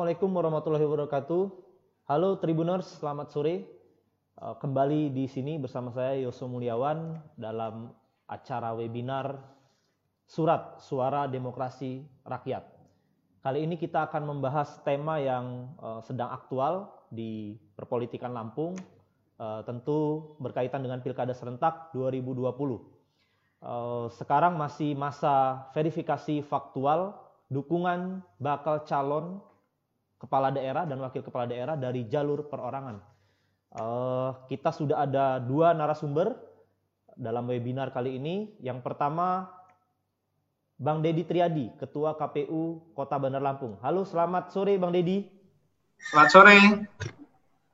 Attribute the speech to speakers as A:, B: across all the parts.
A: Assalamualaikum warahmatullahi wabarakatuh. Halo Tribuners, selamat sore. Eh, kembali di sini bersama saya Yoso Mulyawan dalam acara webinar Surat Suara Demokrasi Rakyat. Kali ini kita akan membahas tema yang eh, sedang aktual di perpolitikan Lampung, eh, tentu berkaitan dengan Pilkada serentak 2020. Sekarang masih masa verifikasi faktual dukungan bakal calon kepala daerah dan wakil kepala daerah dari jalur perorangan. Uh, kita sudah ada dua narasumber dalam webinar kali ini. Yang pertama, Bang Dedi Triadi, Ketua KPU Kota Bandar Lampung. Halo, selamat sore Bang Dedi.
B: Selamat sore.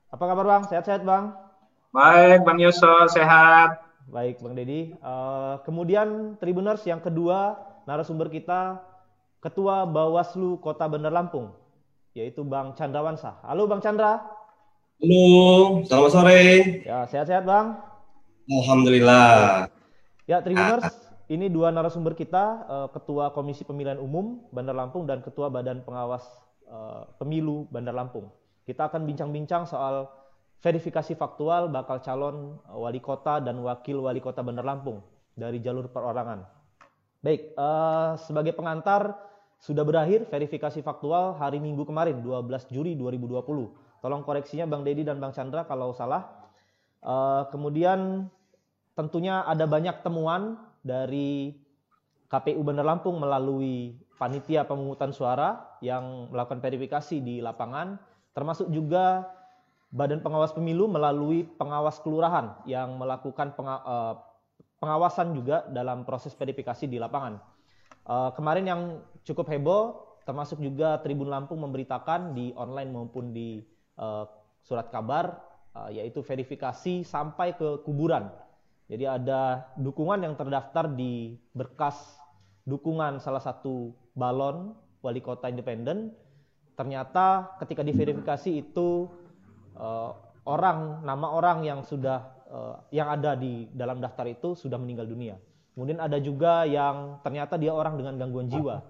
A: Apa kabar Bang? Sehat-sehat Bang?
B: Baik, Bang Yoso, sehat.
A: Baik, Bang Dedi. Uh, kemudian Tribuners yang kedua, narasumber kita, Ketua Bawaslu Kota Bandar Lampung, yaitu Bang Chandra Wansa. Halo Bang Chandra.
C: Halo, selamat sore.
A: Ya, sehat-sehat Bang.
C: Alhamdulillah.
A: Ya, Tribuners, ini dua narasumber kita, eh, Ketua Komisi Pemilihan Umum Bandar Lampung dan Ketua Badan Pengawas eh, Pemilu Bandar Lampung. Kita akan bincang-bincang soal verifikasi faktual bakal calon eh, wali kota dan wakil wali kota Bandar Lampung dari jalur perorangan. Baik, sebagai pengantar, sudah berakhir verifikasi faktual hari Minggu kemarin 12 Juli 2020. Tolong koreksinya Bang Dedi dan Bang Chandra kalau salah. Uh, kemudian tentunya ada banyak temuan dari KPU Bandar Lampung melalui panitia pemungutan suara yang melakukan verifikasi di lapangan, termasuk juga Badan Pengawas Pemilu melalui pengawas kelurahan yang melakukan eh, pengawasan juga dalam proses verifikasi di lapangan. Uh, kemarin yang cukup heboh, termasuk juga Tribun Lampung memberitakan di online maupun di uh, surat kabar, uh, yaitu verifikasi sampai ke kuburan. Jadi ada dukungan yang terdaftar di berkas dukungan salah satu balon wali kota independen. Ternyata ketika diverifikasi itu uh, orang nama orang yang sudah uh, yang ada di dalam daftar itu sudah meninggal dunia. Kemudian ada juga yang ternyata dia orang dengan gangguan jiwa.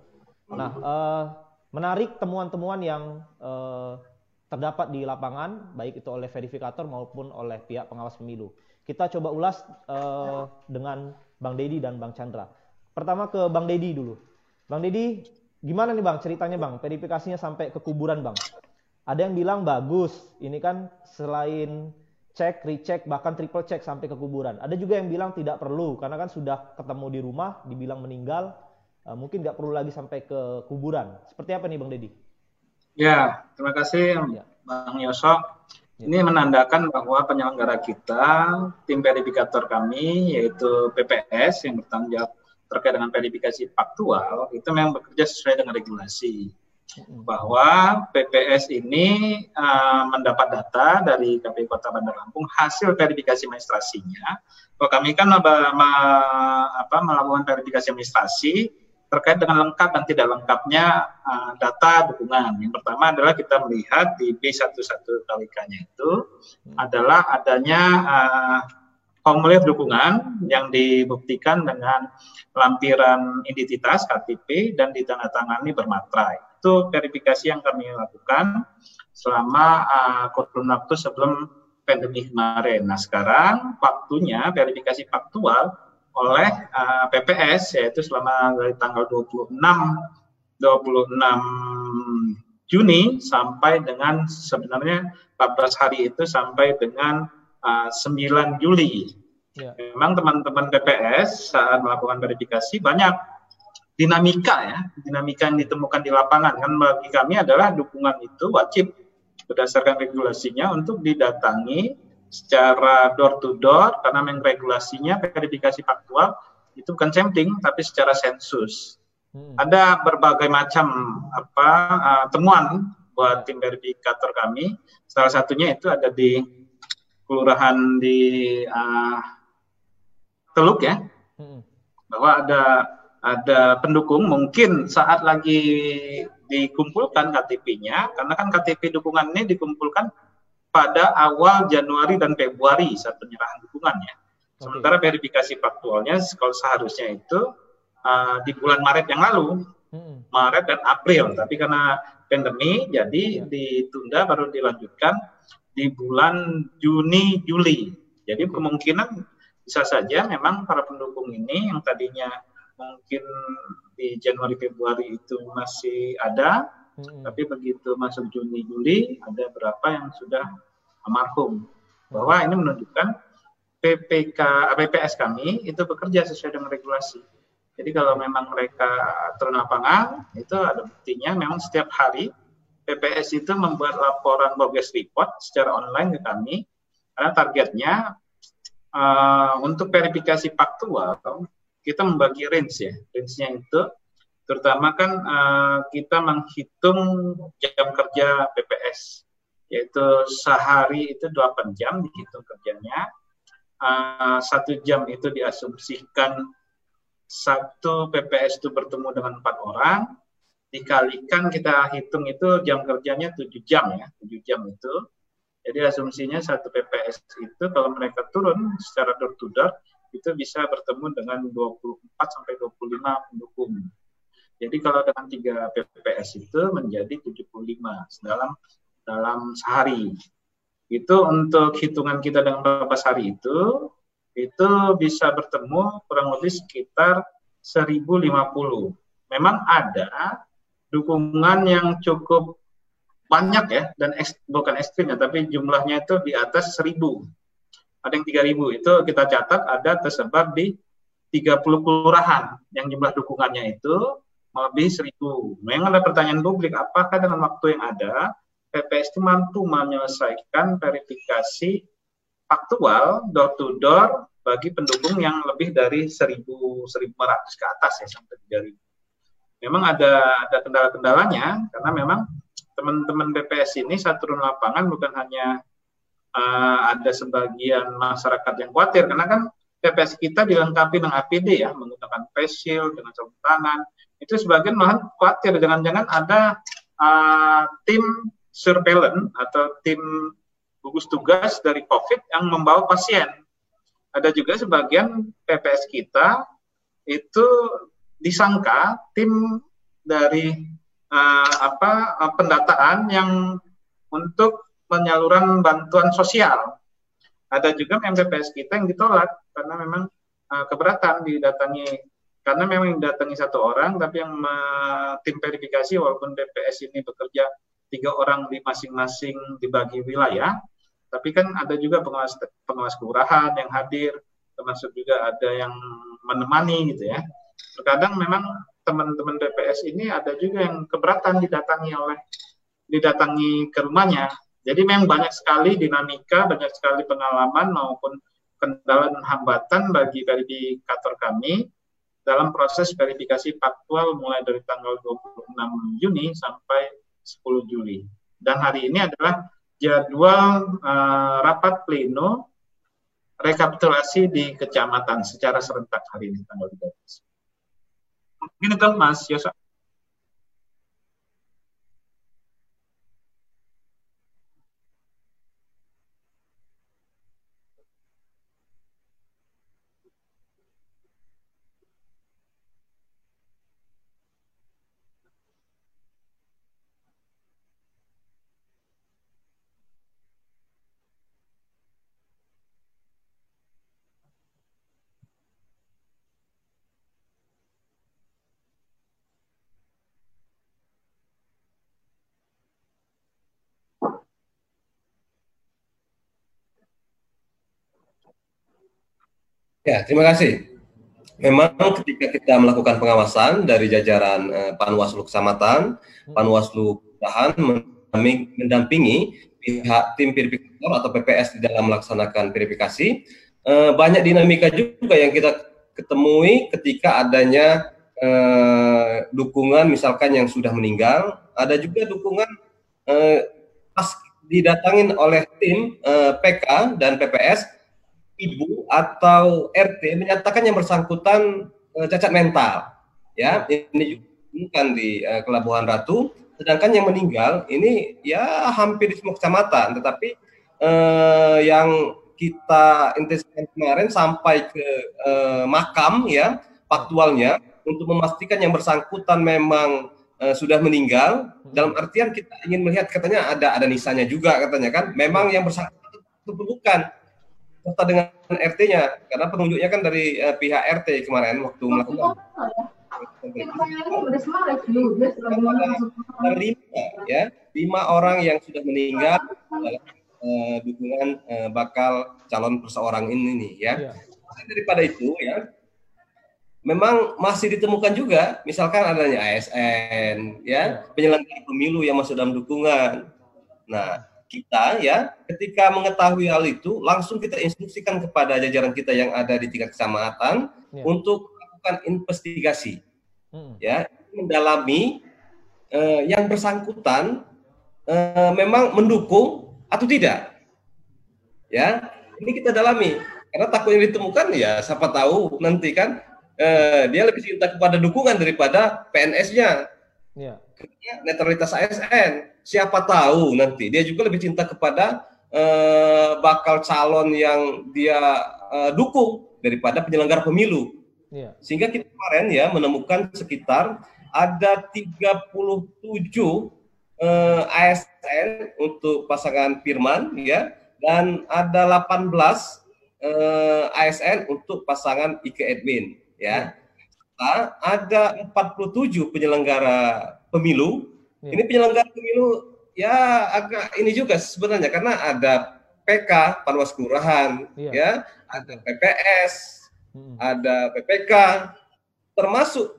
A: Nah, eh, menarik temuan-temuan yang eh, terdapat di lapangan, baik itu oleh verifikator maupun oleh pihak pengawas pemilu. Kita coba ulas eh, dengan Bang Dedi dan Bang Chandra. Pertama ke Bang Dedi dulu. Bang Dedi, gimana nih Bang ceritanya Bang? Verifikasinya sampai ke kuburan Bang. Ada yang bilang bagus, ini kan selain cek, recheck, bahkan triple check sampai ke kuburan. Ada juga yang bilang tidak perlu karena kan sudah ketemu di rumah, dibilang meninggal, uh, mungkin nggak perlu lagi sampai ke kuburan. Seperti apa nih Bang Deddy?
B: Ya, terima kasih ya. Bang Yosok. Ya. Ini menandakan bahwa penyelenggara kita, tim verifikator kami, yaitu PPS yang bertanggung jawab terkait dengan verifikasi faktual, itu memang bekerja sesuai dengan regulasi bahwa PPS ini uh, mendapat data dari KPU Kota Bandar Lampung hasil verifikasi administrasinya. Bahwa kami kan apa, melakukan verifikasi administrasi terkait dengan lengkap dan tidak lengkapnya uh, data dukungan. Yang pertama adalah kita melihat di B11 KWK-nya itu adalah adanya uh, formulir dukungan yang dibuktikan dengan lampiran identitas KTP dan ditandatangani bermaterai itu verifikasi yang kami lakukan selama uh, kurun waktu sebelum pandemi kemarin. Nah sekarang waktunya verifikasi faktual oleh uh, PPS yaitu selama dari tanggal 26 26 Juni sampai dengan sebenarnya 14 hari itu sampai dengan uh, 9 Juli. Ya. Memang teman-teman PPS saat melakukan verifikasi banyak dinamika ya, dinamika yang ditemukan di lapangan kan bagi kami adalah dukungan itu wajib berdasarkan regulasinya untuk didatangi secara door to door karena memang regulasinya verifikasi faktual itu bukan sampling tapi secara sensus. Hmm. Ada berbagai macam apa uh, temuan buat tim verifikator kami. Salah satunya itu ada di kelurahan di uh, Teluk ya. Hmm. Bahwa ada ada pendukung mungkin saat lagi dikumpulkan KTP-nya karena kan KTP dukungan ini dikumpulkan pada awal Januari dan Februari saat penyerahan dukungannya. Sementara verifikasi faktualnya kalau seharusnya itu uh, di bulan Maret yang lalu hmm. Maret dan April. Tapi karena pandemi, jadi ya. ditunda baru dilanjutkan di bulan Juni Juli. Jadi kemungkinan bisa saja memang para pendukung ini yang tadinya mungkin di Januari Februari itu masih ada, hmm. tapi begitu masuk Juni Juli ada berapa yang sudah almarhum. Bahwa ini menunjukkan PPK PPS kami itu bekerja sesuai dengan regulasi. Jadi kalau memang mereka turun lapangan itu ada buktinya memang setiap hari PPS itu membuat laporan progress report secara online ke kami karena targetnya uh, untuk verifikasi faktual kita membagi range ya. Range-nya itu terutama kan uh, kita menghitung jam kerja PPS yaitu sehari itu 8 jam dihitung kerjanya. Uh, satu jam itu diasumsikan satu PPS itu bertemu dengan empat orang. Dikalikan kita hitung itu jam kerjanya 7 jam ya, 7 jam itu. Jadi asumsinya satu PPS itu kalau mereka turun secara door itu bisa bertemu dengan 24 sampai 25 pendukung. Jadi kalau dengan tiga PPS itu menjadi 75 dalam dalam sehari. Itu untuk hitungan kita dengan beberapa hari itu itu bisa bertemu kurang lebih sekitar 1050. Memang ada dukungan yang cukup banyak ya dan eks, bukan ekstrim ya tapi jumlahnya itu di atas 1000 ada yang 3000 itu kita catat ada tersebar di 30 kelurahan. Yang jumlah dukungannya itu lebih 1000 memang ada pertanyaan publik apakah dengan waktu yang ada PPS itu mampu menyelesaikan verifikasi faktual door to door bagi pendukung yang lebih dari 1000 1500 ke atas ya sampai 3000 memang ada ada kendala-kendalanya karena memang teman-teman BPS ini saat turun lapangan bukan hanya uh, ada sebagian masyarakat yang khawatir. Karena kan BPS kita dilengkapi dengan APD ya menggunakan face shield dengan sarung tangan. Itu sebagian malah khawatir. Jangan-jangan ada uh, tim surveillance atau tim gugus tugas dari COVID yang membawa pasien. Ada juga sebagian PPS kita itu disangka tim dari uh, apa pendataan yang untuk penyaluran bantuan sosial. Ada juga MPPS kita yang ditolak karena memang uh, keberatan didatangi karena memang didatangi satu orang tapi yang uh, tim verifikasi walaupun BPS ini bekerja tiga orang di masing-masing dibagi wilayah tapi kan ada juga pengawas pengawas kelurahan yang hadir termasuk juga ada yang menemani gitu ya terkadang memang teman-teman BPS ini ada juga yang keberatan didatangi oleh didatangi ke rumahnya. Jadi memang banyak sekali dinamika, banyak sekali pengalaman maupun kendala dan hambatan bagi verifikator kami dalam proses verifikasi faktual mulai dari tanggal 26 Juni sampai 10 Juli. Dan hari ini adalah jadwal uh, rapat pleno rekapitulasi di kecamatan secara serentak hari ini tanggal 13. Mungkin itu Mas Yosa.
C: Ya, terima kasih. Memang ketika kita melakukan pengawasan dari jajaran eh, Panwaslu Kecamatan, hmm. Panwaslu Kelurahan mendampingi pihak tim verifikator atau PPS di dalam melaksanakan verifikasi, eh, banyak dinamika juga yang kita ketemui ketika adanya eh, dukungan misalkan yang sudah meninggal, ada juga dukungan eh, pas didatangin oleh tim eh, PK dan PPS ibu atau RT menyatakan yang bersangkutan uh, cacat mental. Ya, ini bukan di uh, Kelabuhan Ratu. Sedangkan yang meninggal ini ya hampir di semua kecamatan, tetapi uh, yang kita intensifkan kemarin sampai ke uh, makam ya faktualnya untuk memastikan yang bersangkutan memang uh, sudah meninggal. Hmm. Dalam artian kita ingin melihat katanya ada ada nisanya juga katanya kan. Memang yang bersangkutan itu bukan serta dengan RT-nya karena penunjuknya kan dari uh, pihak RT kemarin waktu melakukan lima ya lima orang yang sudah meninggal dalam uh, dukungan uh, bakal calon perseorang ini nih ya. ya. Daripada itu ya memang masih ditemukan juga, misalkan adanya ASN, ya, ya. penyelenggara pemilu yang masuk dalam dukungan. Nah, kita ya, ketika mengetahui hal itu, langsung kita instruksikan kepada jajaran kita yang ada di tingkat kecamatan ya. untuk melakukan investigasi, hmm. ya, mendalami eh, yang bersangkutan eh, memang mendukung atau tidak, ya. Ini kita dalami karena takut yang ditemukan ya siapa tahu nanti kan eh, dia lebih cinta kepada dukungan daripada PNS-nya. Ya. Netralitas ASN. Siapa tahu nanti dia juga lebih cinta kepada eh, bakal calon yang dia eh, dukung daripada penyelenggara pemilu. Ya. Sehingga kita kemarin ya menemukan sekitar ada 37 eh, ASN untuk pasangan Firman ya dan ada 18 eh, ASN untuk pasangan Ike Edwin ya. Nah, ada 47 penyelenggara pemilu. Ya. Ini penyelenggara pemilu ya agak ini juga sebenarnya karena ada PK Panwas Kelurahan ya, ya ada PPS, hmm. ada PPK, termasuk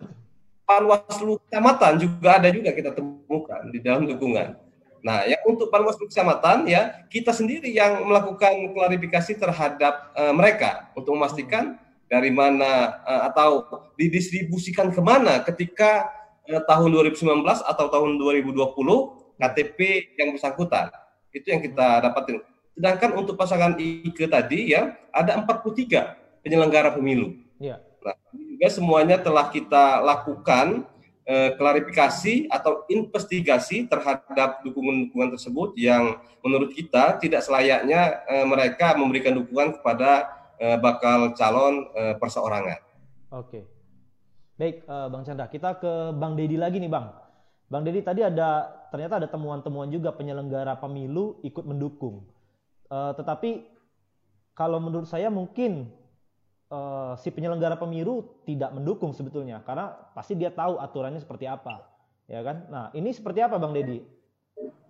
C: Panwaslu Kecamatan juga ada juga kita temukan di dalam dukungan. Nah, yang untuk Panwaslu Kecamatan ya kita sendiri yang melakukan klarifikasi terhadap uh, mereka untuk memastikan dari mana uh, atau didistribusikan ke mana ketika uh, tahun 2019 atau tahun 2020 KTP yang bersangkutan. Itu yang kita dapatin. Sedangkan untuk pasangan IKE tadi ya ada 43 penyelenggara pemilu. Ya. Nah, juga semuanya telah kita lakukan uh, klarifikasi atau investigasi terhadap dukungan-dukungan tersebut yang menurut kita tidak selayaknya uh, mereka memberikan dukungan kepada uh, bakal calon uh, perseorangan.
A: Oke. Baik, uh, Bang Chandra, kita ke Bang Dedi lagi nih, Bang. Bang Dedi tadi ada ternyata ada temuan-temuan juga penyelenggara pemilu ikut mendukung. Uh, tetapi kalau menurut saya mungkin uh, si penyelenggara pemilu tidak mendukung sebetulnya karena pasti dia tahu aturannya seperti apa, ya kan? Nah, ini seperti apa, Bang Dedi?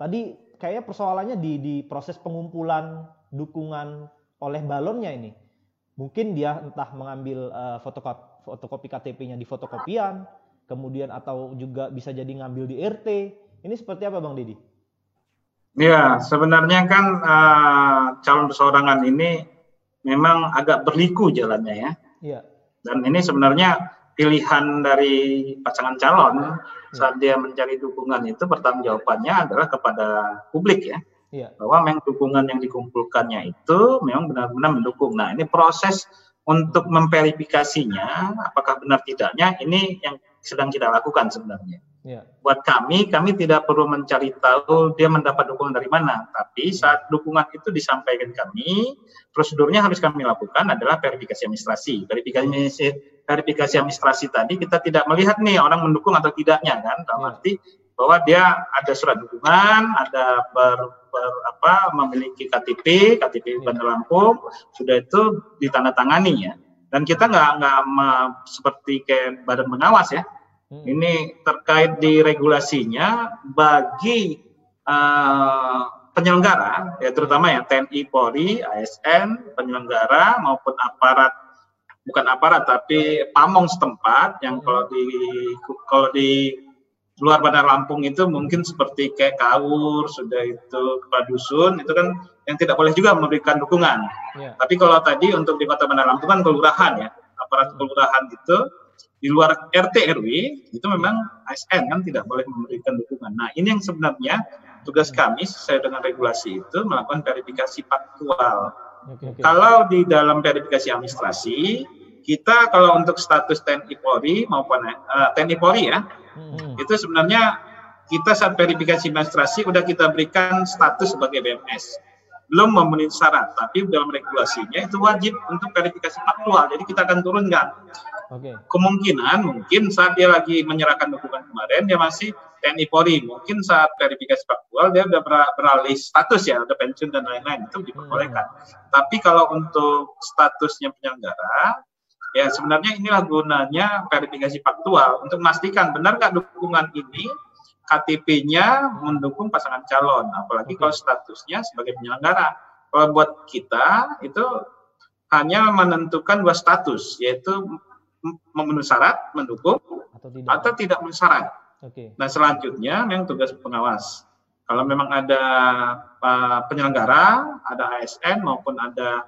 A: Tadi kayaknya persoalannya di di proses pengumpulan dukungan oleh balonnya ini mungkin dia entah mengambil uh, fotokopi, fotokopi KTP-nya di fotokopian, kemudian atau juga bisa jadi ngambil di RT. Ini seperti apa Bang Didi?
B: Ya, sebenarnya kan uh, calon perseorangan ini memang agak berliku jalannya ya. Iya. Dan ini sebenarnya pilihan dari pasangan calon ya. saat dia mencari dukungan itu pertanggungjawabannya adalah kepada publik ya ya. bahwa memang dukungan yang dikumpulkannya itu memang benar-benar mendukung. Nah, ini proses untuk memverifikasinya apakah benar tidaknya ini yang sedang kita lakukan sebenarnya. Ya. Buat kami, kami tidak perlu mencari tahu dia mendapat dukungan dari mana, tapi saat dukungan itu disampaikan kami, prosedurnya harus kami lakukan adalah verifikasi administrasi. Verifikasi verifikasi administrasi tadi kita tidak melihat nih orang mendukung atau tidaknya kan, dalam ya. arti bahwa dia ada surat dukungan, ada ber, ber, apa memiliki KTP, KTP ya. Bandar Lampung, sudah itu ditandatangani ya. Dan kita nggak nggak seperti kayak badan pengawas ya. Hmm. Ini terkait di regulasinya bagi uh, penyelenggara, ya terutama ya TNI, Polri, ASN, penyelenggara maupun aparat bukan aparat tapi pamong setempat yang hmm. kalau di kalau di luar Bandar Lampung itu mungkin seperti kayak Kawur, sudah itu kepala dusun, itu kan yang tidak boleh juga memberikan dukungan. Yeah. Tapi kalau tadi untuk di Kota Bandar Lampung kan kelurahan ya, aparat kelurahan itu di luar RT RW itu memang ASN kan tidak boleh memberikan dukungan. Nah ini yang sebenarnya tugas kami sesuai dengan regulasi itu melakukan verifikasi faktual. Okay, okay. Kalau di dalam verifikasi administrasi kita kalau untuk status TNI Polri maupun uh, TNI Polri ya Hmm. Itu sebenarnya kita saat verifikasi administrasi sudah kita berikan status sebagai BMS. Belum memenuhi syarat, tapi dalam regulasinya itu wajib untuk verifikasi faktual. Jadi kita akan turunkan Okay. Kemungkinan mungkin saat dia lagi menyerahkan dukungan kemarin dia masih TNI Polri. Mungkin saat verifikasi faktual dia udah beralih status ya, udah pensiun dan lain-lain itu diperbolehkan. Hmm. Tapi kalau untuk statusnya penyelenggara, ya sebenarnya inilah gunanya verifikasi faktual untuk memastikan benar nggak dukungan ini KTP-nya mendukung pasangan calon, apalagi kalau statusnya sebagai penyelenggara. Kalau buat kita itu hanya menentukan dua status, yaitu memenuhi syarat mendukung atau tidak, atau tidak memenuhi syarat. Okay. Nah selanjutnya memang tugas pengawas. Kalau memang ada uh, penyelenggara, ada ASN maupun ada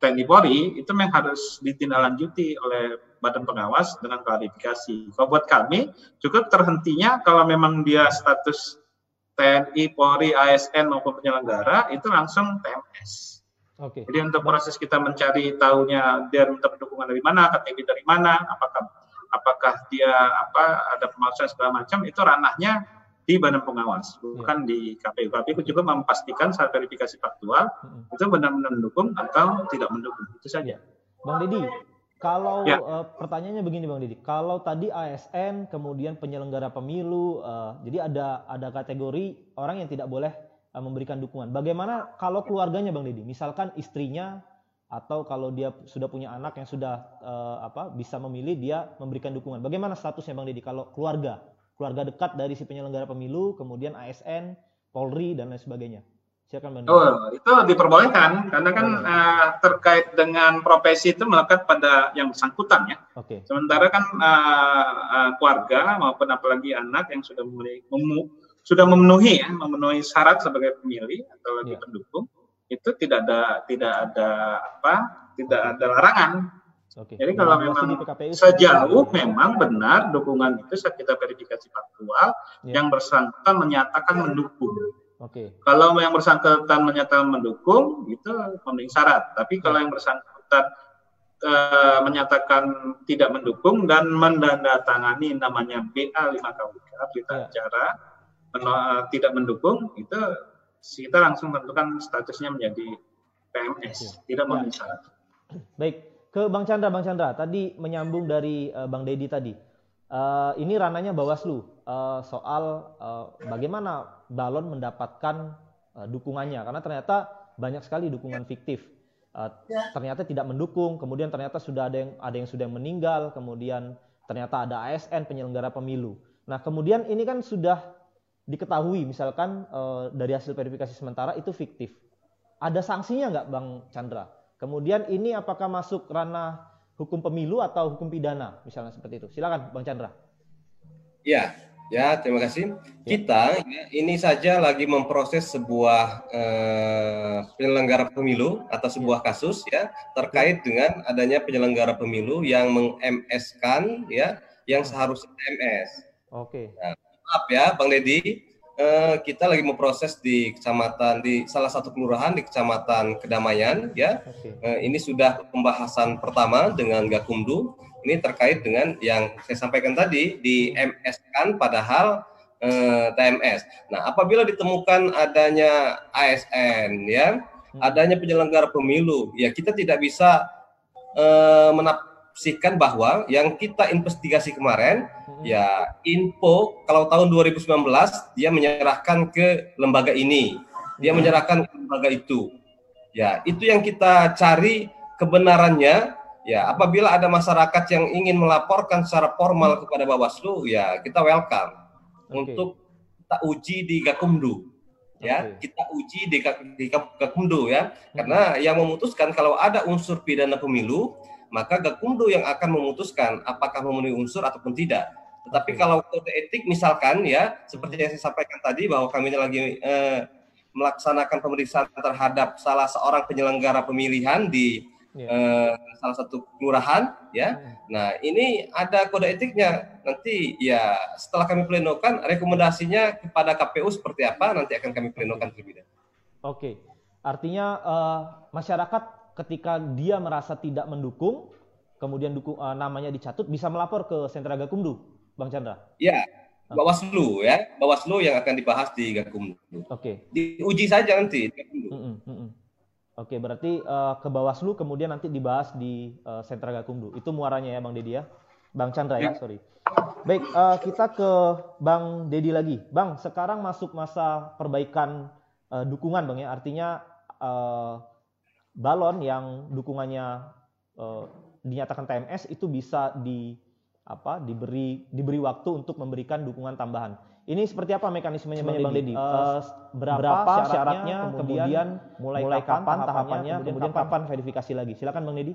B: TNI Polri, itu memang harus ditindaklanjuti oleh badan pengawas dengan klarifikasi. Kalau buat kami cukup terhentinya kalau memang dia status TNI, Polri, ASN maupun penyelenggara itu langsung TMS. Oke. Okay. Jadi untuk proses kita mencari tahunya dia minta dukungan dari mana, KTP dari mana, apakah apakah dia apa ada pemalsuan segala macam itu ranahnya di badan pengawas, bukan yeah. di KPU. KPU juga memastikan saat verifikasi faktual hmm. itu benar-benar mendukung atau tidak mendukung. Itu saja.
A: Bang Deddy, kalau ya. uh, pertanyaannya begini Bang Didi, kalau tadi ASN kemudian penyelenggara pemilu, uh, jadi ada ada kategori orang yang tidak boleh uh, memberikan dukungan. Bagaimana kalau keluarganya Bang Didi? Misalkan istrinya atau kalau dia sudah punya anak yang sudah uh, apa bisa memilih dia memberikan dukungan. Bagaimana statusnya Bang Didi kalau keluarga, keluarga dekat dari si penyelenggara pemilu, kemudian ASN, Polri dan lain sebagainya?
B: Silakan Oh, itu diperbolehkan karena kan uh, terkait dengan profesi itu melekat pada yang bersangkutan ya. Oke. Okay. Sementara kan uh, uh, keluarga maupun apalagi anak yang sudah memenuhi, memu, sudah memenuhi ya, memenuhi syarat sebagai pemilih atau lagi yeah. pendukung itu tidak ada tidak ada apa tidak ada larangan. Okay. Jadi kalau memang sejauh memang benar dukungan itu saat kita verifikasi faktual yeah. yang bersangkutan menyatakan mendukung. Oke. Okay. Kalau yang bersangkutan menyatakan mendukung itu memenuhi syarat. Tapi kalau yang bersangkutan e, menyatakan tidak mendukung dan mendandatangani namanya BA 5 KUK berita yeah. acara eh, tidak mendukung itu kita langsung menentukan statusnya menjadi PMS, okay. tidak memenuhi syarat.
A: Baik, ke Bang Chandra, Bang Chandra tadi menyambung dari uh, Bang Dedi tadi. Uh, ini rananya Bawaslu uh, soal uh, bagaimana balon mendapatkan uh, dukungannya karena ternyata banyak sekali dukungan fiktif. Uh, ternyata tidak mendukung, kemudian ternyata sudah ada yang ada yang sudah meninggal, kemudian ternyata ada ASN penyelenggara pemilu. Nah, kemudian ini kan sudah diketahui misalkan uh, dari hasil verifikasi sementara itu fiktif. Ada sanksinya nggak Bang Chandra? Kemudian ini apakah masuk ranah hukum pemilu atau hukum pidana misalnya seperti itu. Silakan Bang Chandra.
C: Ya, ya terima kasih. Ya. Kita ya, ini saja lagi memproses sebuah eh, penyelenggara pemilu atau sebuah ya. kasus ya terkait ya. dengan adanya penyelenggara pemilu yang meng-MS-kan ya yang seharusnya MS. Oke. Nah, maaf ya Bang Dedi, eh, kita lagi memproses di kecamatan di salah satu kelurahan di kecamatan Kedamaian ya. Okay. Eh, ini sudah pembahasan pertama dengan Gakumdu. Ini terkait dengan yang saya sampaikan tadi di MS kan padahal eh, TMS. Nah, apabila ditemukan adanya ASN ya, hmm. adanya penyelenggara pemilu, ya kita tidak bisa eh, menafsirkan bahwa yang kita investigasi kemarin hmm. ya info kalau tahun 2019 dia menyerahkan ke lembaga ini, dia hmm. menyerahkan ke lembaga itu. Ya, itu yang kita cari kebenarannya. Ya, apabila ada masyarakat yang ingin melaporkan secara formal kepada Bawaslu, ya kita welcome okay. untuk kita uji di Gakumdu. Ya, okay. kita uji di, di Gakumdu ya. Hmm. Karena yang memutuskan kalau ada unsur pidana pemilu, maka Gakumdu yang akan memutuskan apakah memenuhi unsur ataupun tidak. Tetapi kalau kode etik misalkan ya, seperti yang saya sampaikan tadi bahwa kami lagi eh, melaksanakan pemeriksaan terhadap salah seorang penyelenggara pemilihan di ya. eh, salah satu kelurahan ya. Hmm. Nah, ini ada kode etiknya. Nanti ya setelah kami plenokan rekomendasinya kepada KPU seperti apa nanti akan kami plenokan terlebih dahulu.
A: Oke. Artinya uh, masyarakat ketika dia merasa tidak mendukung, kemudian dukung, uh, namanya dicatut, bisa melapor ke sentra Gakumdu, Bang Chandra?
C: Iya, Bawaslu ya, Bawaslu yang akan dibahas di Gakumdu. Oke. Okay. Diuji saja nanti. Mm -mm, mm -mm.
A: Oke, berarti uh, ke Bawaslu kemudian nanti dibahas di uh, Sentra Gakumdu. Itu muaranya ya Bang Dedi ya? Bang Chandra ya, ya sorry. Baik, uh, kita ke Bang Dedi lagi. Bang, sekarang masuk masa perbaikan uh, dukungan Bang ya. Artinya uh, balon yang dukungannya uh, dinyatakan TMS itu bisa di apa diberi diberi waktu untuk memberikan dukungan tambahan. Ini seperti apa mekanismenya Bang Deddy? Uh, berapa, berapa syaratnya, syaratnya kemudian, kemudian mulai, mulai kapan, kapan tahapannya, kemudian, kemudian kapan, kapan verifikasi lagi? Silakan Bang Deddy.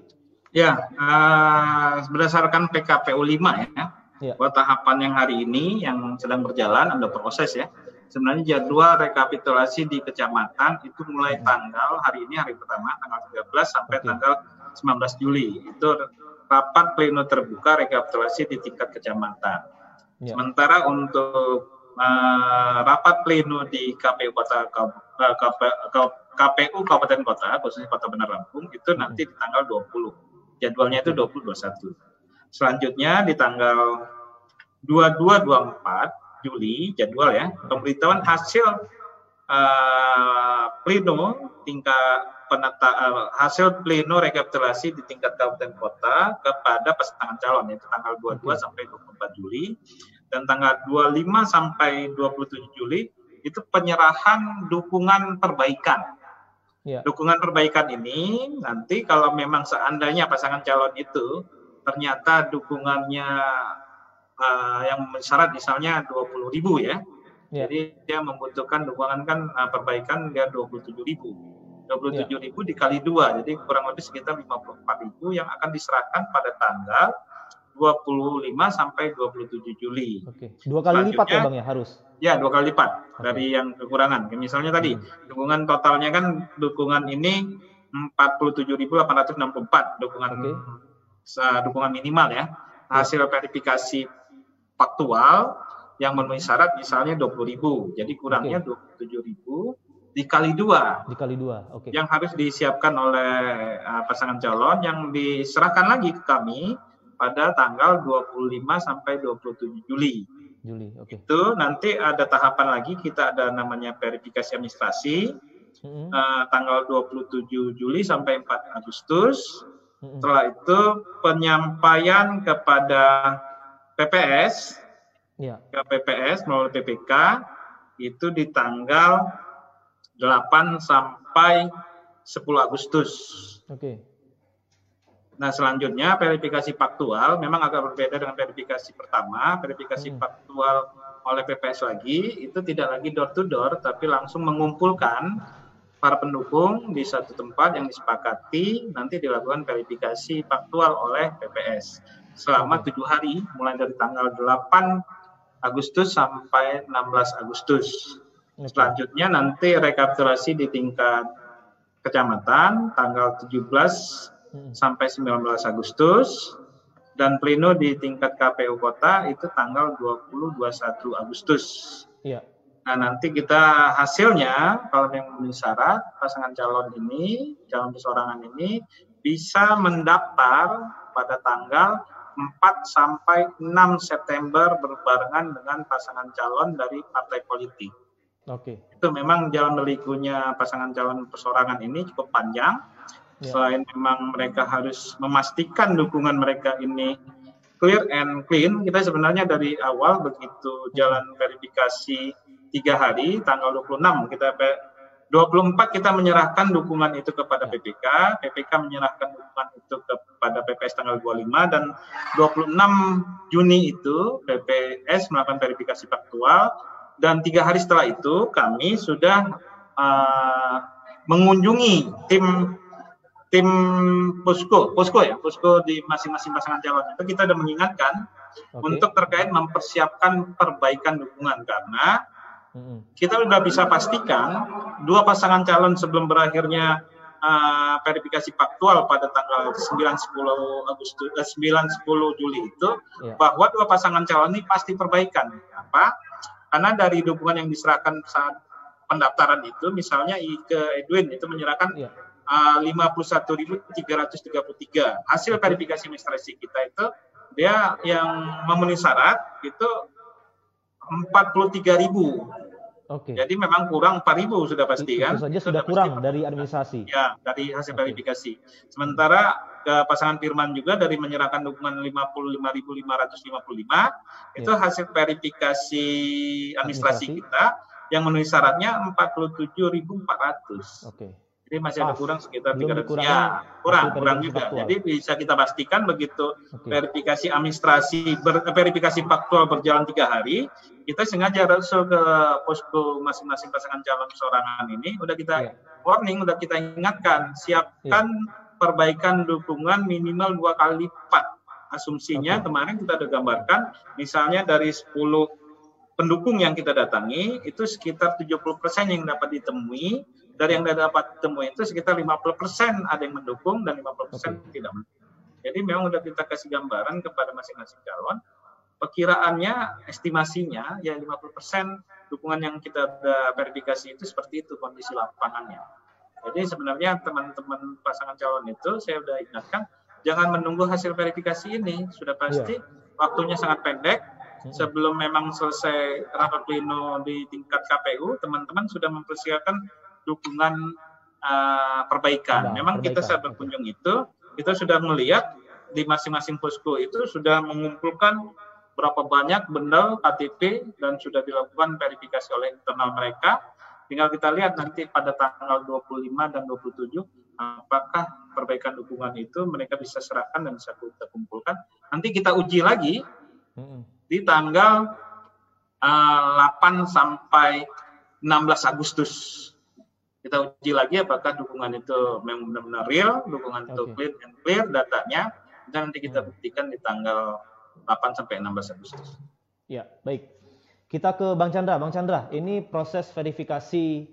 B: Ya, uh, berdasarkan PKPU 5 ya, ya. Buat tahapan yang hari ini yang sedang berjalan ada proses ya. Sebenarnya jadwal rekapitulasi di kecamatan itu mulai tanggal hari ini hari pertama tanggal 13 sampai okay. tanggal 19 Juli. Itu rapat pleno terbuka rekapitulasi di tingkat kecamatan. Ya. Sementara untuk uh, rapat pleno di KPU Kota KPU Kabupaten Kota khususnya Kota Benar Lampung itu hmm. nanti di tanggal 20. Jadwalnya itu 20 21. Selanjutnya di tanggal 22 24 Juli jadwal ya pemberitahuan hasil uh, pleno tingkat penata uh, hasil pleno rekapitulasi di tingkat kabupaten kota kepada pasangan calon yaitu tanggal 22 okay. sampai 24 Juli dan tanggal 25 sampai 27 Juli itu penyerahan dukungan perbaikan. Ya. Dukungan perbaikan ini nanti kalau memang seandainya pasangan calon itu ternyata dukungannya uh, yang syarat misalnya 20 ribu ya. ya. Jadi dia membutuhkan dukungan kan uh, perbaikan dia 27 ribu. 27 ya. ribu dikali dua, jadi kurang lebih sekitar 54 ribu yang akan diserahkan pada tanggal 25 sampai 27 Juli.
A: Oke. Dua kali lipat ya Bang ya harus.
B: Ya, dua kali lipat okay. dari yang kekurangan. Misalnya tadi hmm. dukungan totalnya kan dukungan ini 47.864 dukungan okay. dukungan minimal ya. Hasil verifikasi faktual yang memenuhi syarat misalnya 20.000. Jadi kurangnya okay. 27.000 dikali dua.
A: Dikali dua, oke. Okay.
B: Yang harus disiapkan oleh uh, pasangan calon yang diserahkan lagi ke kami pada tanggal 25 sampai 27 Juli. Juli, oke. Okay. Itu nanti ada tahapan lagi kita ada namanya verifikasi administrasi mm-hmm. uh, tanggal 27 Juli sampai 4 Agustus. Mm-hmm. Setelah itu penyampaian kepada PPS, yeah. ke PPS melalui PPK itu di tanggal 8 sampai 10 Agustus. Oke. Okay. Nah, selanjutnya verifikasi faktual memang agak berbeda dengan verifikasi pertama. Verifikasi hmm. faktual oleh PPS lagi itu tidak lagi door to door tapi langsung mengumpulkan para pendukung di satu tempat yang disepakati nanti dilakukan verifikasi faktual oleh PPS selama tujuh hari mulai dari tanggal 8 Agustus sampai 16 Agustus. Selanjutnya nanti rekapitulasi di tingkat kecamatan tanggal 17 Hmm. sampai 19 Agustus dan pleno di tingkat KPU kota itu tanggal 20 21 Agustus. Iya. Nah, nanti kita hasilnya kalau yang memenuhi syarat pasangan calon ini, calon persorangan ini bisa mendaftar pada tanggal 4 sampai 6 September berbarengan dengan pasangan calon dari partai politik. Oke. Itu memang jalan melikunya pasangan calon persorangan ini cukup panjang Ya. Selain memang mereka harus memastikan dukungan mereka ini clear and clean, kita sebenarnya dari awal begitu jalan verifikasi tiga hari, tanggal 26 kita 24 kita menyerahkan dukungan itu kepada PPK, ya. PPK menyerahkan dukungan itu kepada PPS tanggal 25 dan 26 Juni itu PPS melakukan verifikasi faktual dan tiga hari setelah itu kami sudah uh, mengunjungi tim tim posko, posko ya, posko di masing-masing pasangan calon itu kita sudah mengingatkan okay. untuk terkait mempersiapkan perbaikan dukungan karena kita sudah bisa pastikan dua pasangan calon sebelum berakhirnya uh, verifikasi faktual pada tanggal 9 10 Agustus uh, 9 10 Juli itu yeah. bahwa dua pasangan calon ini pasti perbaikan. Apa? Karena dari dukungan yang diserahkan saat pendaftaran itu misalnya ke Edwin itu menyerahkan yeah uh, 51.333. Hasil verifikasi administrasi kita itu dia yang memenuhi syarat itu 43.000 Oke. Jadi memang kurang 4.000 sudah pasti kan?
A: Itu saja sudah kurang dari administrasi.
B: Ya, dari hasil okay. verifikasi. Sementara ke pasangan Firman juga dari menyerahkan dukungan 55.555 ya. itu hasil verifikasi administrasi, administrasi kita yang memenuhi syaratnya 47.400. Oke. Okay. Jadi masih ada kurang sekitar tiga ratus. Ya, kurang, kurang juga. Faktual. Jadi bisa kita pastikan begitu okay. verifikasi administrasi, ber, verifikasi faktual berjalan tiga hari, kita sengaja langsung ke posko masing-masing pasangan calon sorangan ini, udah kita yeah. warning, udah kita ingatkan, siapkan yeah. perbaikan dukungan minimal dua kali lipat. Asumsinya okay. kemarin kita udah gambarkan, misalnya dari 10 pendukung yang kita datangi, itu sekitar 70% yang dapat ditemui, dari yang dapat temui itu sekitar 50% ada yang mendukung dan 50% okay. tidak mendukung. Jadi memang sudah kita kasih gambaran kepada masing-masing calon. Perkiraannya, estimasinya ya 50% dukungan yang kita verifikasi itu seperti itu kondisi lapangannya. Jadi sebenarnya teman-teman pasangan calon itu saya sudah ingatkan jangan menunggu hasil verifikasi ini. Sudah pasti yeah. waktunya sangat pendek. Sebelum memang selesai rapat pleno di tingkat KPU, teman-teman sudah mempersiapkan dukungan uh, perbaikan. Nah, Memang perbaikan. kita saat berkunjung itu kita sudah melihat di masing-masing posko itu sudah mengumpulkan berapa banyak benda KTP dan sudah dilakukan verifikasi oleh internal mereka. Tinggal kita lihat nanti pada tanggal 25 dan 27 apakah perbaikan dukungan itu mereka bisa serahkan dan bisa kita kumpulkan. Nanti kita uji lagi di tanggal uh, 8 sampai 16 Agustus kita uji lagi apakah dukungan itu memang benar-benar real, dukungan okay. itu clear and clear datanya, dan nanti kita hmm. buktikan di tanggal 8 sampai 16 Agustus.
A: Ya, baik. Kita ke Bang Chandra. Bang Chandra, ini proses verifikasi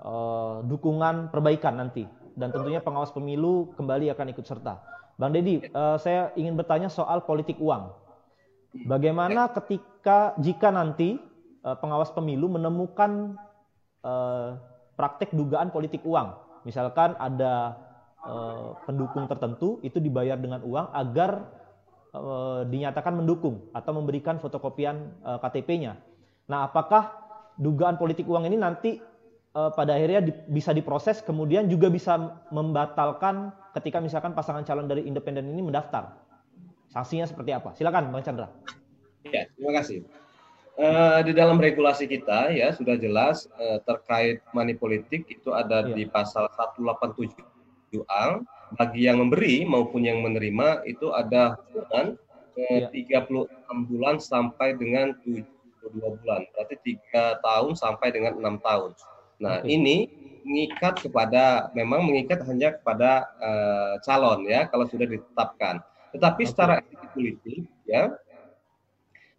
A: uh, dukungan perbaikan nanti dan tentunya pengawas pemilu kembali akan ikut serta. Bang Dedi, uh, saya ingin bertanya soal politik uang. Bagaimana ketika jika nanti uh, pengawas pemilu menemukan uh, praktek dugaan politik uang. Misalkan ada uh, pendukung tertentu itu dibayar dengan uang agar uh, dinyatakan mendukung atau memberikan fotokopian uh, KTP-nya. Nah, apakah dugaan politik uang ini nanti uh, pada akhirnya di, bisa diproses kemudian juga bisa membatalkan ketika misalkan pasangan calon dari independen ini mendaftar? Sanksinya seperti apa? Silakan Bang Chandra.
C: Ya, terima kasih. Uh, di dalam regulasi kita ya sudah jelas uh, terkait money politik itu ada ya. di pasal 187A bagi yang memberi maupun yang menerima itu ada hukuman uh, ya. 36 bulan sampai dengan 72 bulan berarti tiga tahun sampai dengan enam tahun. Nah Oke. ini mengikat kepada memang mengikat hanya kepada uh, calon ya kalau sudah ditetapkan. Tetapi Oke. secara etik politik ya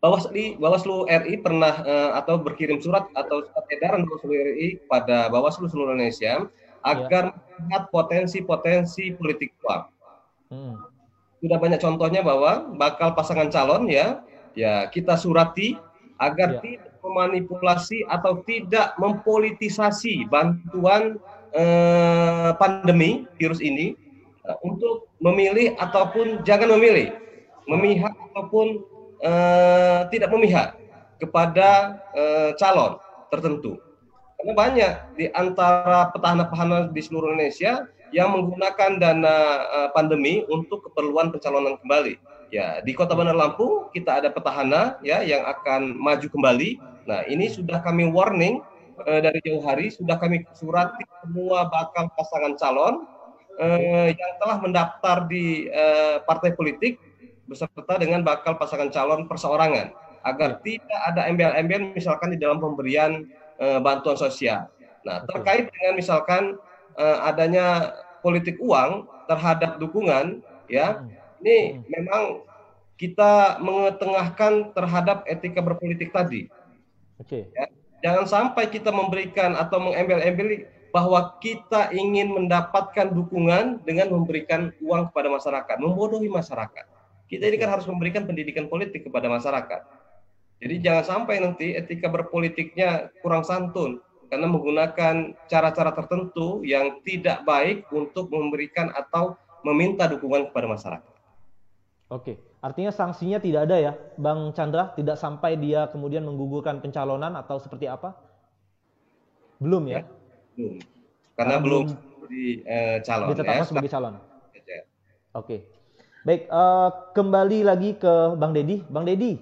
C: Bawaslu, Bawaslu RI pernah uh, atau berkirim surat atau surat edaran Bawaslu RI pada Bawaslu seluruh Indonesia agar ya. melihat potensi-potensi politik uang. Hmm. Sudah banyak contohnya bahwa bakal pasangan calon ya, ya kita surati agar ya. tidak memanipulasi atau tidak mempolitisasi bantuan eh, pandemi virus ini uh, untuk memilih ataupun jangan memilih, memihak ataupun eh, tidak memihak kepada eh, calon tertentu. Karena banyak di antara petahana-petahana di seluruh Indonesia yang menggunakan dana eh, pandemi untuk keperluan pencalonan kembali. Ya, di Kota Bandar Lampung kita ada petahana ya yang akan maju kembali. Nah, ini sudah kami warning eh, dari jauh hari, sudah kami surati semua bakal pasangan calon eh, yang telah mendaftar di eh, partai politik beserta dengan bakal pasangan calon perseorangan agar tidak ada embel-embel misalkan di dalam pemberian uh, bantuan sosial. Nah, terkait dengan misalkan uh, adanya politik uang terhadap dukungan ya, ini memang kita mengetengahkan terhadap etika berpolitik tadi. Oke. Okay. Ya, jangan sampai kita memberikan atau mengembel-embel bahwa kita ingin mendapatkan dukungan dengan memberikan uang kepada masyarakat, membodohi masyarakat. Kita ini kan harus memberikan pendidikan politik kepada masyarakat. Jadi jangan sampai nanti etika berpolitiknya kurang santun karena menggunakan cara-cara tertentu yang tidak baik untuk memberikan atau meminta dukungan kepada masyarakat.
A: Oke, artinya sanksinya tidak ada ya, Bang Chandra, tidak sampai dia kemudian menggugurkan pencalonan atau seperti apa? Belum ya? ya
C: belum. Karena, belum di uh, calon
A: ditetapkan ya. sebagai calon. Oke. Baik, uh, kembali lagi ke Bang Dedi. Bang Dedi,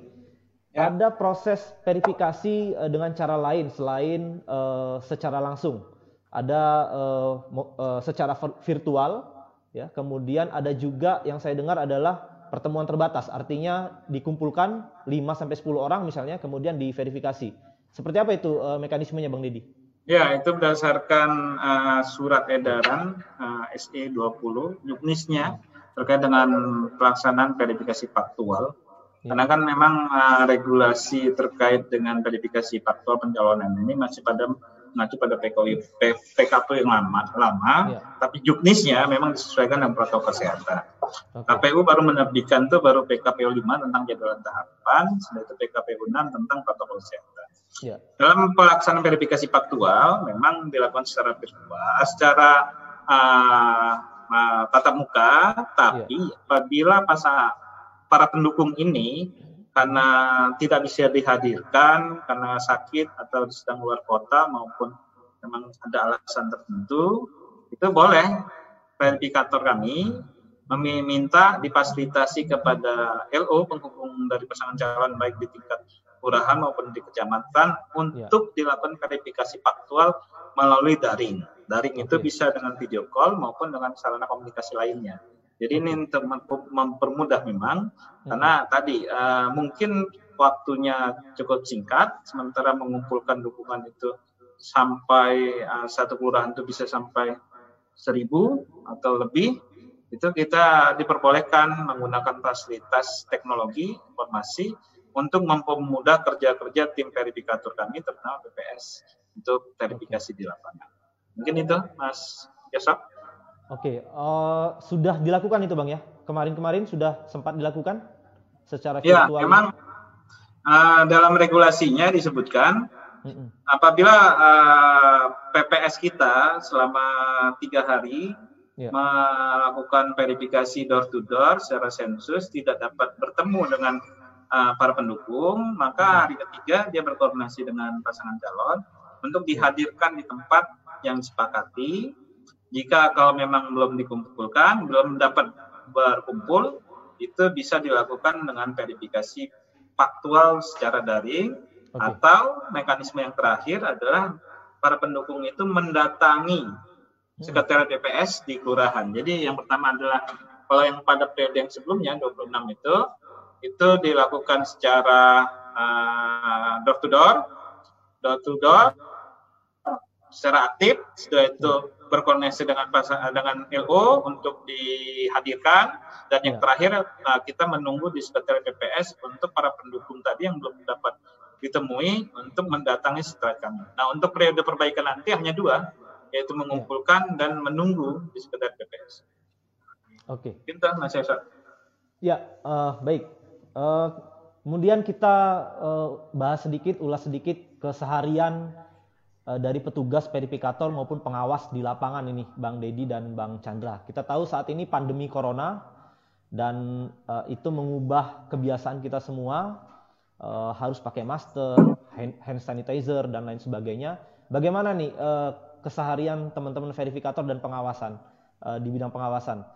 A: ya. ada proses verifikasi uh, dengan cara lain selain uh, secara langsung. Ada uh, uh, secara virtual, ya. Kemudian ada juga yang saya dengar adalah pertemuan terbatas, artinya dikumpulkan 5 sampai 10 orang misalnya, kemudian diverifikasi. Seperti apa itu uh, mekanismenya, Bang Dedi?
B: Ya, itu berdasarkan uh, surat edaran uh, SE 20, juknisnya terkait dengan pelaksanaan verifikasi faktual. Ya. Karena kan memang uh, regulasi terkait dengan verifikasi faktual pencalonan ini masih pada mengacu pada PKW, PKP yang lama, lama ya. tapi juknisnya memang disesuaikan dengan protokol kesehatan. Okay. KPU baru menerbitkan tuh baru PKPU 5 tentang jadwal tahapan, setelah itu PKPU 6 tentang protokol kesehatan. Ya. Dalam pelaksanaan verifikasi faktual memang dilakukan secara virtual, secara uh, tatap muka, tapi ya. apabila para pendukung ini karena tidak bisa dihadirkan karena sakit atau sedang luar kota maupun memang ada alasan tertentu, itu boleh verifikator kami meminta difasilitasi kepada LO penghubung dari pasangan calon baik di tingkat kelurahan maupun di kecamatan untuk ya. dilakukan verifikasi faktual melalui daring. Daring okay. itu bisa dengan video call maupun dengan sarana komunikasi lainnya. Jadi ini untuk mempermudah memang hmm. karena tadi uh, mungkin waktunya cukup singkat sementara mengumpulkan dukungan itu sampai uh, satu kelurahan itu bisa sampai seribu atau lebih itu kita diperbolehkan menggunakan fasilitas teknologi informasi untuk mempermudah kerja-kerja tim verifikator kami terutama BPS untuk verifikasi di lapangan. Mungkin itu Mas Yosok.
A: Oke, uh, sudah dilakukan itu Bang ya? Kemarin-kemarin sudah sempat dilakukan secara
B: ya, virtual? Ya, memang uh, dalam regulasinya disebutkan apabila uh, PPS kita selama tiga hari yeah. melakukan verifikasi door to door secara sensus tidak dapat bertemu dengan uh, para pendukung, maka hmm. hari ketiga dia berkoordinasi dengan pasangan calon untuk dihadirkan di tempat yang disepakati. Jika kalau memang belum dikumpulkan, belum dapat berkumpul, itu bisa dilakukan dengan verifikasi faktual secara daring okay. atau mekanisme yang terakhir adalah para pendukung itu mendatangi. Sekretariat DPS di kelurahan. Jadi yang pertama adalah kalau yang pada periode yang sebelumnya 26 itu itu dilakukan secara uh, door to door, door to door, secara aktif. Setelah itu berkoordinasi dengan dengan LO untuk dihadirkan dan yang ya. terakhir uh, kita menunggu di sekretariat PPS untuk para pendukung tadi yang belum dapat ditemui untuk mendatangi setelah kami. Nah untuk periode perbaikan nanti hanya dua, yaitu mengumpulkan dan menunggu di sekretariat PPS.
A: Oke. Okay.
B: Kita Mas
A: Ya, uh, baik. Uh, kemudian kita uh, bahas sedikit, ulas sedikit keseharian uh, dari petugas verifikator maupun pengawas di lapangan ini, Bang Dedi dan Bang Chandra. Kita tahu saat ini pandemi corona dan uh, itu mengubah kebiasaan kita semua uh, harus pakai masker, hand, hand sanitizer dan lain sebagainya. Bagaimana nih uh, keseharian teman-teman verifikator dan pengawasan uh, di bidang pengawasan?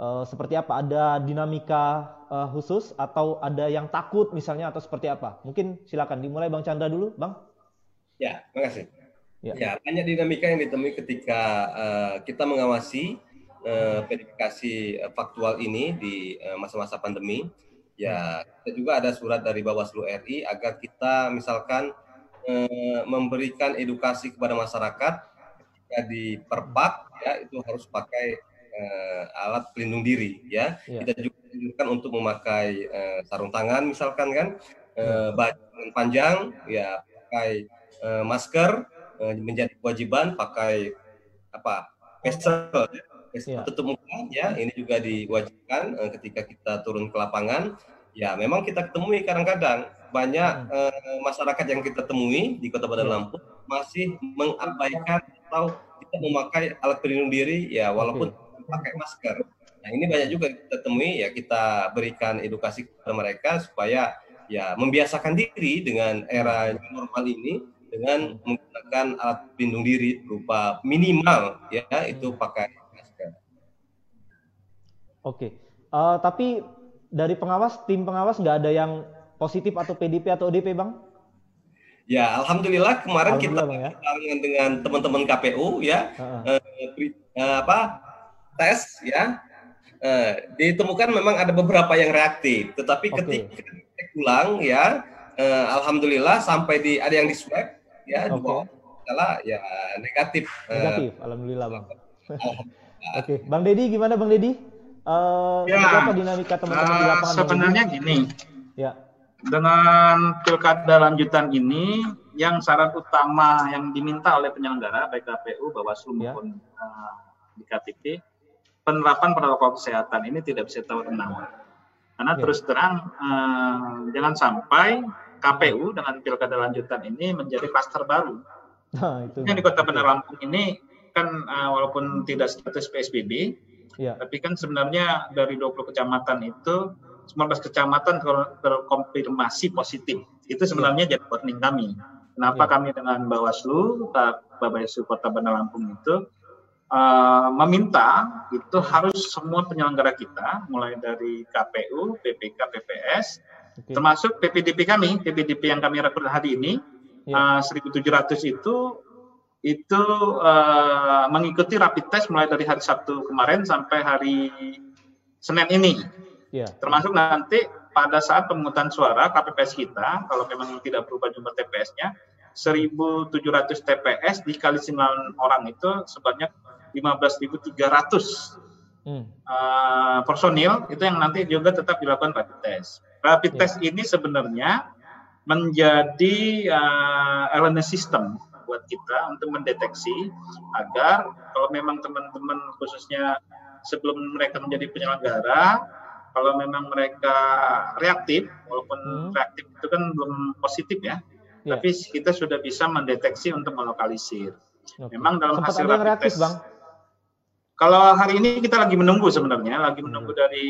A: uh, seperti apa? Ada dinamika uh, khusus atau ada yang takut misalnya atau seperti apa? Mungkin silakan dimulai Bang Chandra dulu, Bang.
C: Ya, terima kasih. Ya, ya banyak dinamika yang ditemui ketika uh, kita mengawasi uh, verifikasi faktual ini di masa-masa uh, pandemi. Ya, kita juga ada surat dari Bawaslu RI agar kita misalkan uh, memberikan edukasi kepada masyarakat ketika di perpak ya itu harus pakai uh, alat pelindung diri ya. Yeah. Kita juga dianjurkan untuk memakai uh, sarung tangan misalkan kan, uh, baju panjang ya pakai uh, masker uh, menjadi kewajiban pakai apa? Pesel ya. tutup muka ya ini juga diwajibkan uh, ketika kita turun ke lapangan ya memang kita ketemui kadang-kadang banyak hmm. uh, masyarakat yang kita temui di Kota Bandar iya. Lampung masih mengabaikan atau tidak memakai alat pelindung diri ya walaupun okay pakai masker. Nah ini banyak juga kita temui ya kita berikan edukasi kepada mereka supaya ya membiasakan diri dengan era normal ini dengan menggunakan alat pelindung diri berupa minimal ya itu pakai masker.
A: Oke, uh, tapi dari pengawas tim pengawas nggak ada yang positif atau PDP atau ODP bang?
C: Ya, alhamdulillah kemarin alhamdulillah, kita ya. dengan teman-teman KPU ya uh -uh. Uh, apa tes ya uh, ditemukan memang ada beberapa yang reaktif, tetapi okay. ketika cek ulang ya uh, alhamdulillah sampai di ada yang di swab ya okay. dua salah ya negatif.
A: Negatif, uh, alhamdulillah bang. Oke, okay. bang Dedi gimana bang Dedi? Uh, ya, apa dinamika teman-teman uh, di lapangan?
B: Sebenarnya gini. Dengan pilkada lanjutan ini, yang syarat utama yang diminta oleh penyelenggara baik KPU, Bawaslu ya. maupun uh, di KTP, penerapan protokol kesehatan ini tidak bisa tawar menawar. Karena ya. terus terang uh, jangan sampai KPU dengan pilkada lanjutan ini menjadi klaster baru. Nah, itu. Yang di Kota Bandar Lampung ini kan uh, walaupun tidak status PSBB, ya. tapi kan sebenarnya dari 20 kecamatan itu 19 kecamatan terkonfirmasi positif. Itu sebenarnya jadi warning kami. Kenapa ya. kami dengan Bawaslu, Bawaslu Kota Bandar Lampung itu uh, meminta itu harus semua penyelenggara kita, mulai dari KPU, PPK, PPS, okay. termasuk PPDP kami, PPDP yang kami rekrut hari ini, ya. uh, 1.700 itu itu uh, mengikuti rapid test mulai dari hari Sabtu kemarin sampai hari Senin ini. Ya. Termasuk nanti pada saat pemungutan suara KPPS kita, kalau memang tidak berubah jumlah TPS-nya, 1.700 TPS dikali 9 orang itu sebanyak 15.300 hmm. uh, personil itu yang nanti juga tetap dilakukan rapid test. Rapid ya. test ini sebenarnya menjadi uh, elemen sistem buat kita untuk mendeteksi agar kalau memang teman-teman khususnya sebelum mereka menjadi penyelenggara kalau memang mereka reaktif, walaupun hmm. reaktif itu kan belum positif ya, yeah. tapi kita sudah bisa mendeteksi untuk melokalisir. Okay. Memang dalam Sempat hasil rapid reaktif, test, bang? kalau hari ini kita lagi menunggu sebenarnya, lagi menunggu hmm. dari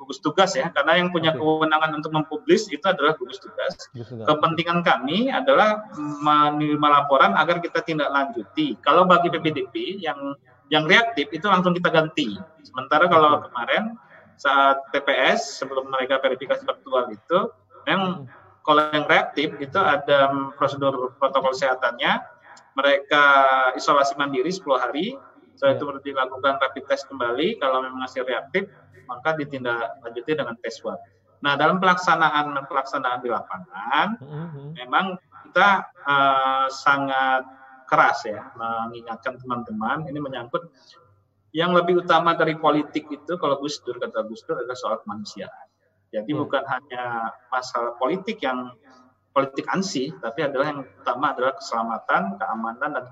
B: gugus tugas ya, karena yang punya okay. kewenangan untuk mempublis itu adalah gugus tugas. Kepentingan kami adalah menerima laporan agar kita tindak lanjuti. Kalau bagi PPDP yang yang reaktif itu langsung kita ganti. Sementara kalau kemarin saat TPS sebelum mereka verifikasi faktual itu yang kalau yang reaktif itu ada prosedur protokol kesehatannya mereka isolasi mandiri 10 hari setelah itu ya. dilakukan rapid test kembali kalau memang masih reaktif maka ditindaklanjuti dengan tes swab. Nah dalam pelaksanaan pelaksanaan di lapangan mm-hmm. memang kita uh, sangat keras ya mengingatkan teman-teman ini menyangkut yang lebih utama dari politik itu kalau Gus Dur kata Gus Dur adalah soal kemanusiaan. Jadi hmm. bukan hanya masalah politik yang politik ansi, tapi adalah yang utama adalah keselamatan, keamanan dan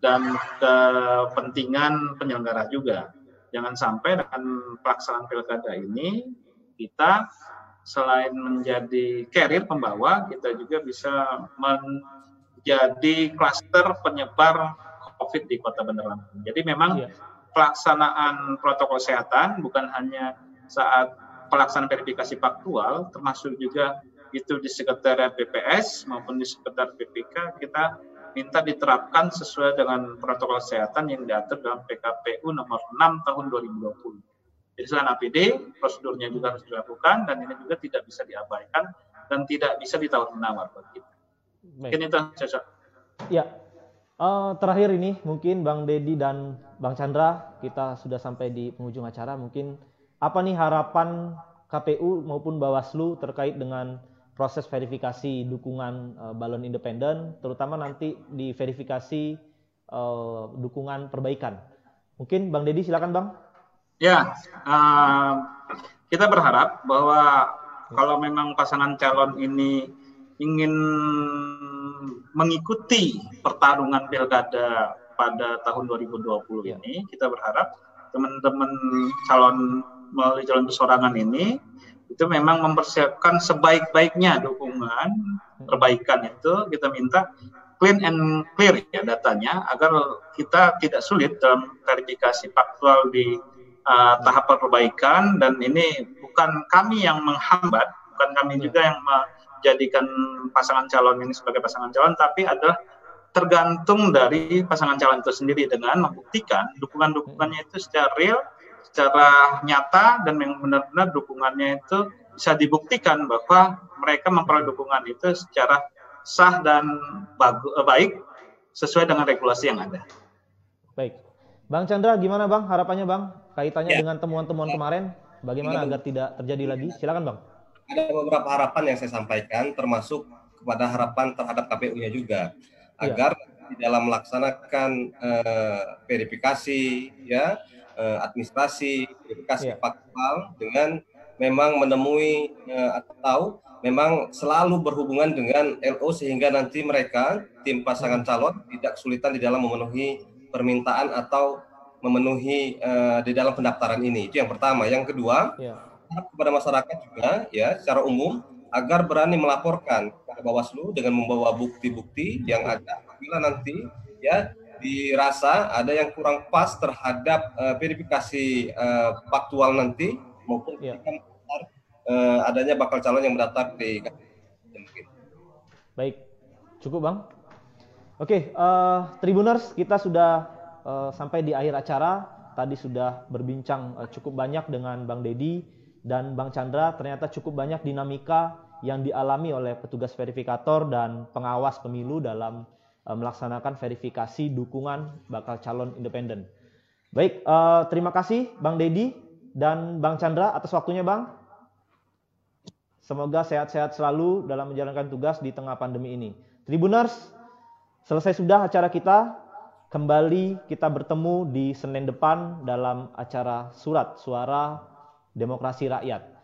B: dan kepentingan penyelenggara juga. Jangan sampai dengan pelaksanaan pilkada ini kita selain menjadi carrier pembawa, kita juga bisa menjadi klaster penyebar COVID di Kota Bandar Lampung. Jadi memang iya pelaksanaan protokol kesehatan bukan hanya saat pelaksanaan verifikasi faktual, termasuk juga itu di sekretariat BPS maupun di sekretariat BPK kita minta diterapkan sesuai dengan protokol kesehatan yang diatur dalam PKPU nomor 6 tahun 2020. Jadi selain APD, prosedurnya juga harus dilakukan dan ini juga tidak bisa diabaikan dan tidak bisa ditawar-menawar bagi kita. Mungkin itu cocok.
A: Ya, Uh, terakhir ini mungkin Bang Dedi dan Bang Chandra kita sudah sampai di penghujung acara. Mungkin apa nih harapan KPU maupun Bawaslu terkait dengan proses verifikasi dukungan uh, balon independen, terutama nanti di verifikasi uh, dukungan perbaikan. Mungkin Bang Dedi silakan Bang.
B: Ya, uh, kita berharap bahwa kalau memang pasangan calon ini ingin mengikuti pertarungan pilkada pada tahun 2020 ya. ini, kita berharap teman-teman calon melalui calon persorangan ini itu memang mempersiapkan sebaik-baiknya dukungan perbaikan itu kita minta clean and clear ya datanya agar kita tidak sulit dalam verifikasi faktual di uh, tahap perbaikan dan ini bukan kami yang menghambat bukan kami ya. juga yang menjadikan pasangan calon ini sebagai pasangan calon, tapi adalah tergantung dari pasangan calon itu sendiri dengan membuktikan dukungan-dukungannya itu secara real, secara nyata dan yang benar-benar dukungannya itu bisa dibuktikan bahwa mereka memperoleh dukungan itu secara sah dan bagu, baik sesuai dengan regulasi yang ada.
A: Baik. Bang Chandra, gimana Bang harapannya Bang kaitannya ya. dengan temuan-temuan kemarin? Bagaimana agar tidak terjadi lagi? Silakan Bang.
C: Ada beberapa harapan yang saya sampaikan termasuk kepada harapan terhadap KPU-nya juga Iya. agar di dalam melaksanakan uh, verifikasi ya uh, administrasi verifikasi yeah. faktual dengan memang menemui uh, atau memang selalu berhubungan dengan LO sehingga nanti mereka tim pasangan hmm. calon tidak kesulitan di dalam memenuhi permintaan atau memenuhi uh, di dalam pendaftaran ini itu yang pertama yang kedua yeah. Kepada masyarakat juga ya secara umum agar berani melaporkan ke Bawaslu dengan membawa bukti-bukti yang ada apabila nanti ya dirasa ada yang kurang pas terhadap uh, verifikasi uh, faktual nanti maupun ya. uh, adanya bakal calon yang mendaftar di
A: Baik, cukup bang. Oke, uh, Tribuners kita sudah uh, sampai di akhir acara. Tadi sudah berbincang uh, cukup banyak dengan Bang Dedi dan Bang Chandra. Ternyata cukup banyak dinamika yang dialami oleh petugas verifikator dan pengawas pemilu dalam uh, melaksanakan verifikasi dukungan bakal calon independen. Baik, uh, terima kasih Bang Dedi dan Bang Chandra atas waktunya Bang. Semoga sehat-sehat selalu dalam menjalankan tugas di tengah pandemi ini. Tribuners, selesai sudah acara kita. Kembali kita bertemu di Senin depan dalam acara surat suara demokrasi rakyat.